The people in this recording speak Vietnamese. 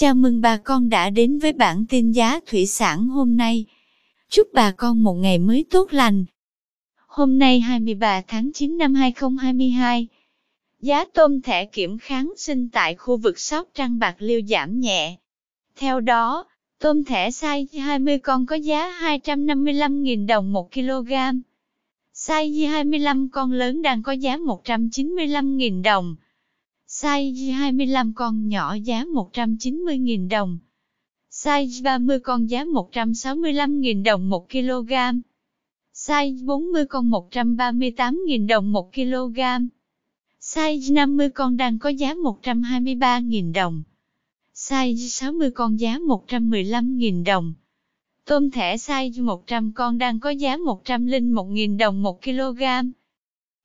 Chào mừng bà con đã đến với bản tin giá thủy sản hôm nay. Chúc bà con một ngày mới tốt lành. Hôm nay 23 tháng 9 năm 2022, giá tôm thẻ kiểm kháng sinh tại khu vực Sóc Trăng Bạc Liêu giảm nhẹ. Theo đó, tôm thẻ size 20 con có giá 255.000 đồng 1 kg. Size 25 con lớn đang có giá 195.000 đồng. Size 25 con nhỏ giá 190.000 đồng. Size 30 con giá 165.000 đồng 1 kg. Size 40 con 138.000 đồng 1 kg. Size 50 con đang có giá 123.000 đồng. Size 60 con giá 115.000 đồng. Tôm thẻ size 100 con đang có giá 101.000 đồng 1 kg.